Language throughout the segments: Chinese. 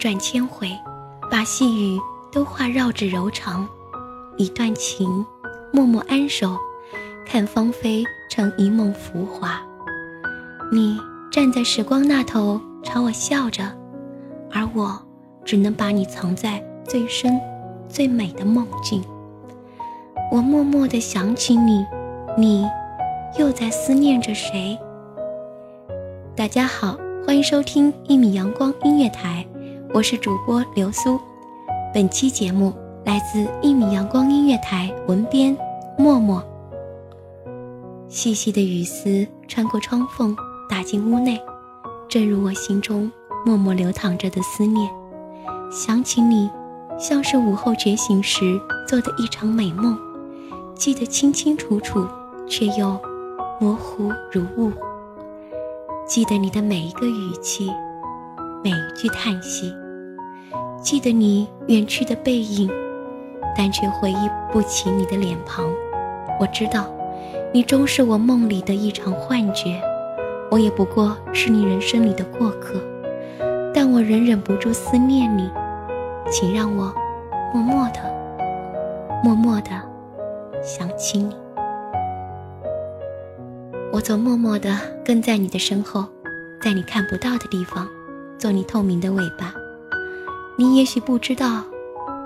转千回，把细雨都化绕指柔肠；一段情，默默安守，看芳菲成一梦浮华。你站在时光那头，朝我笑着，而我只能把你藏在最深、最美的梦境。我默默地想起你，你又在思念着谁？大家好。欢迎收听一米阳光音乐台，我是主播刘苏。本期节目来自一米阳光音乐台文编默默。细细的雨丝穿过窗缝打进屋内，正如我心中默默流淌着的思念。想起你，像是午后觉醒时做的一场美梦，记得清清楚楚，却又模糊如雾。记得你的每一个语气，每一句叹息；记得你远去的背影，但却回忆不起你的脸庞。我知道，你终是我梦里的一场幻觉，我也不过是你人生里的过客。但我仍忍不住思念你，请让我默默的、默默的想起你。我总默默的跟在你的身后，在你看不到的地方，做你透明的尾巴。你也许不知道，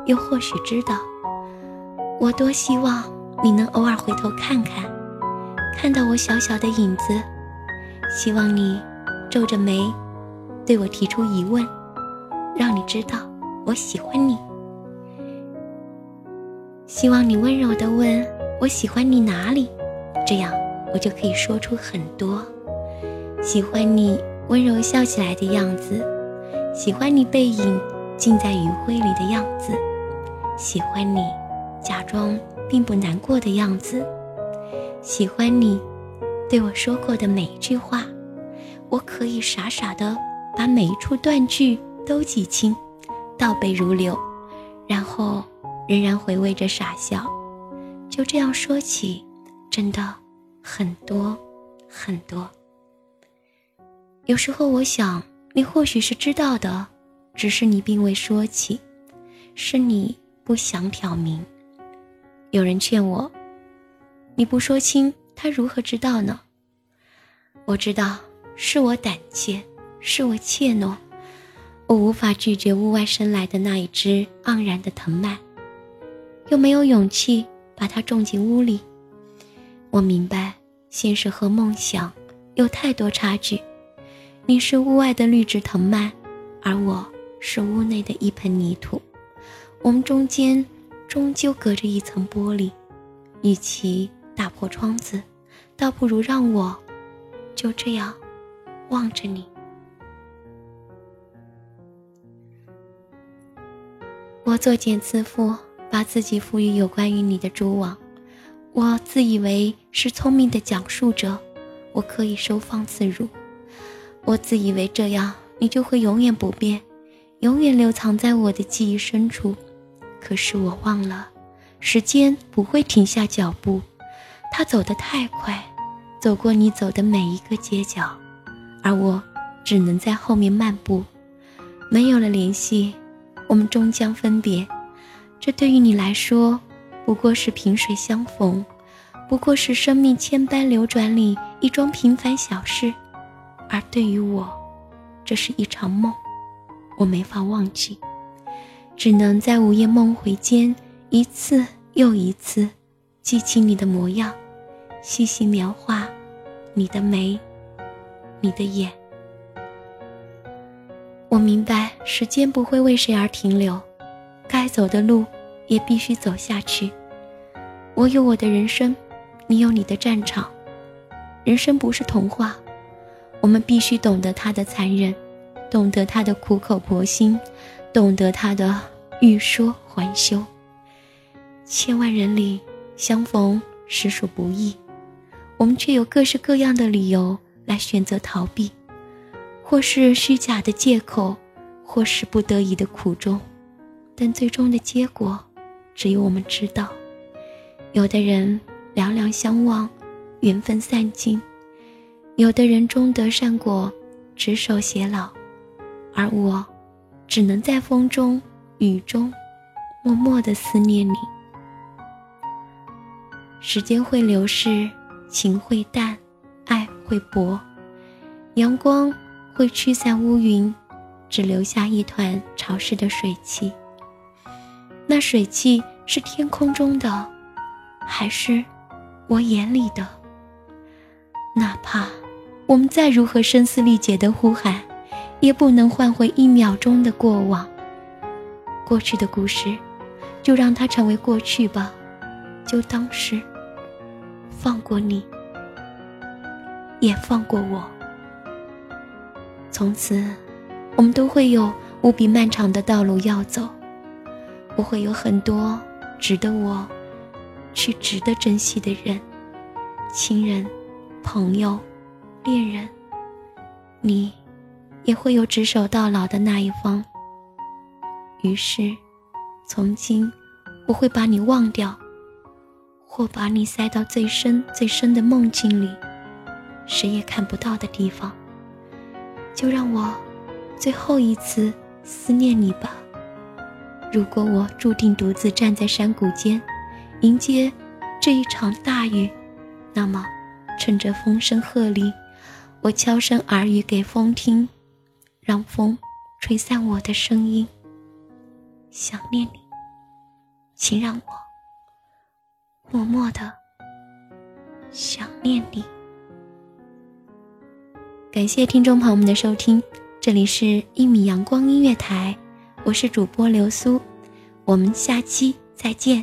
又或许知道，我多希望你能偶尔回头看看，看到我小小的影子。希望你皱着眉，对我提出疑问，让你知道我喜欢你。希望你温柔地问我喜欢你哪里，这样。我就可以说出很多，喜欢你温柔笑起来的样子，喜欢你背影浸在余晖里的样子，喜欢你假装并不难过的样子，喜欢你对我说过的每一句话，我可以傻傻的把每一处断句都记清，倒背如流，然后仍然回味着傻笑。就这样说起，真的。很多，很多。有时候我想，你或许是知道的，只是你并未说起，是你不想挑明。有人劝我，你不说清，他如何知道呢？我知道，是我胆怯，是我怯懦，我无法拒绝屋外伸来的那一只盎然的藤蔓，又没有勇气把它种进屋里。我明白，现实和梦想有太多差距。你是屋外的绿植藤蔓，而我是屋内的一盆泥土。我们中间终究隔着一层玻璃。与其打破窗子，倒不如让我就这样望着你。我作茧自缚，把自己赋予有关于你的蛛网。我自以为是聪明的讲述者，我可以收放自如。我自以为这样，你就会永远不变，永远留藏在我的记忆深处。可是我忘了，时间不会停下脚步，它走得太快，走过你走的每一个街角，而我只能在后面漫步。没有了联系，我们终将分别。这对于你来说。不过是萍水相逢，不过是生命千般流转里一桩平凡小事，而对于我，这是一场梦，我没法忘记，只能在午夜梦回间一次又一次记起你的模样，细细描画你的眉，你的眼。我明白，时间不会为谁而停留，该走的路也必须走下去。我有我的人生，你有你的战场。人生不是童话，我们必须懂得他的残忍，懂得他的苦口婆心，懂得他的欲说还休。千万人里相逢实属不易，我们却有各式各样的理由来选择逃避。或是虚假的借口，或是不得已的苦衷，但最终的结果，只有我们知道。有的人两两相望，缘分散尽；有的人终得善果，执手偕老。而我，只能在风中雨中，默默的思念你。时间会流逝，情会淡，爱会薄，阳光。会驱散乌云，只留下一团潮湿的水汽。那水汽是天空中的，还是我眼里的？哪怕我们再如何声嘶力竭的呼喊，也不能换回一秒钟的过往。过去的故事，就让它成为过去吧，就当是放过你，也放过我。从此，我们都会有无比漫长的道路要走。我会有很多值得我去值得珍惜的人、亲人、朋友、恋人。你也会有执手到老的那一方。于是，从今我会把你忘掉，或把你塞到最深最深的梦境里，谁也看不到的地方。就让我最后一次思念你吧。如果我注定独自站在山谷间，迎接这一场大雨，那么趁着风声鹤唳，我悄声耳语给风听，让风吹散我的声音。想念你，请让我默默的想念你。感谢听众朋友们的收听，这里是《一米阳光音乐台》，我是主播流苏，我们下期再见。